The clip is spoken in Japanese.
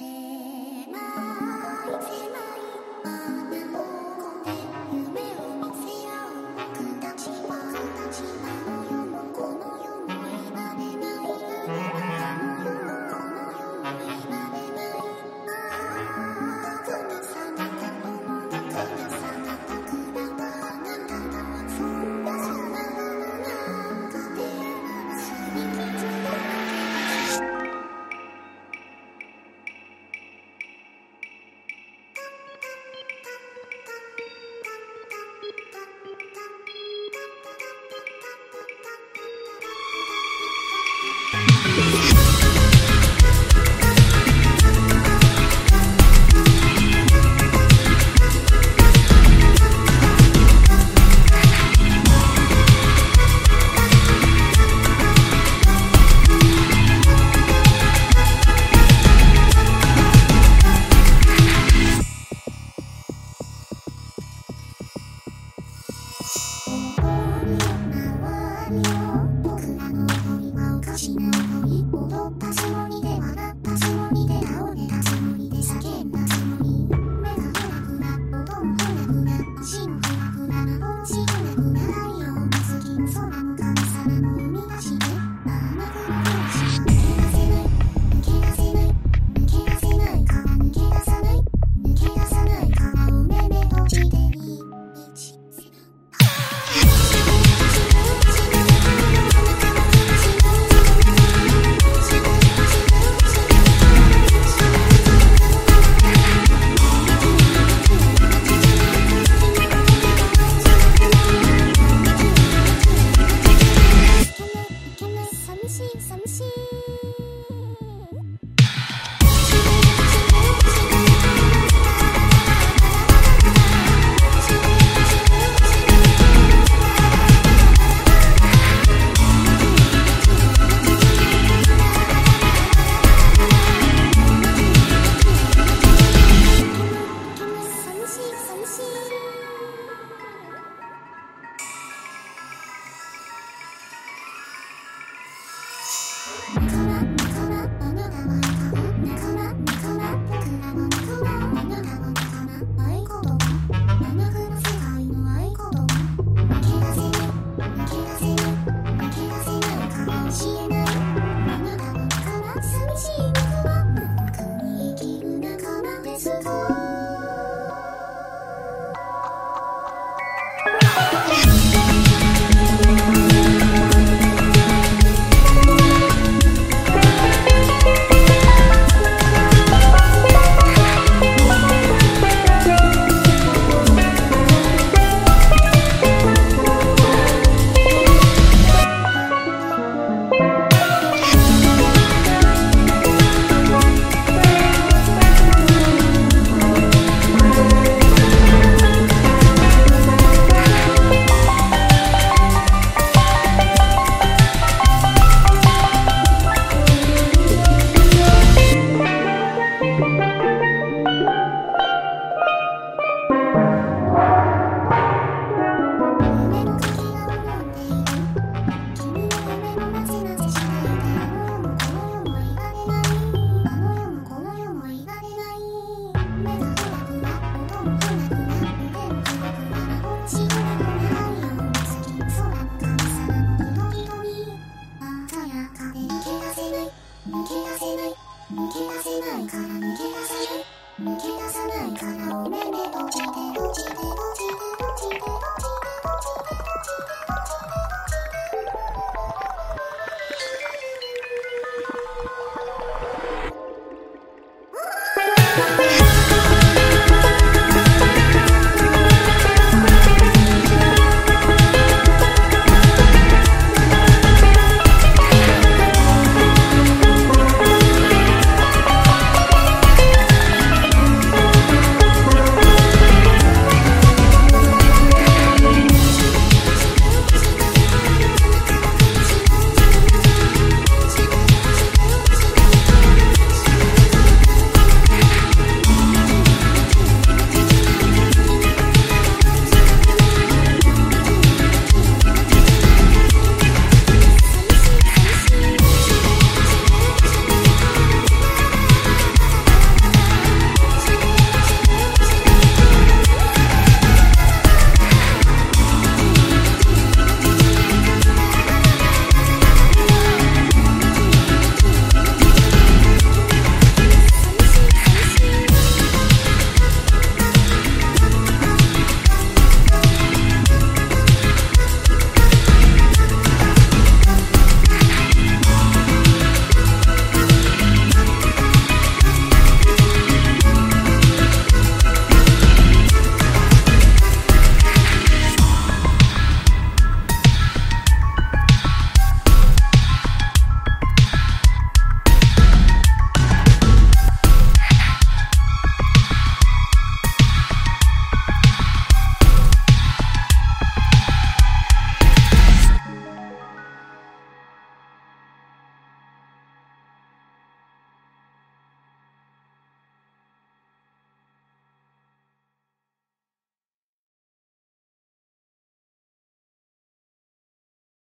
狭い狭い信什么信？ないからお目目閉じて閉じて閉じて閉じて閉じて閉じて